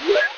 Yeah.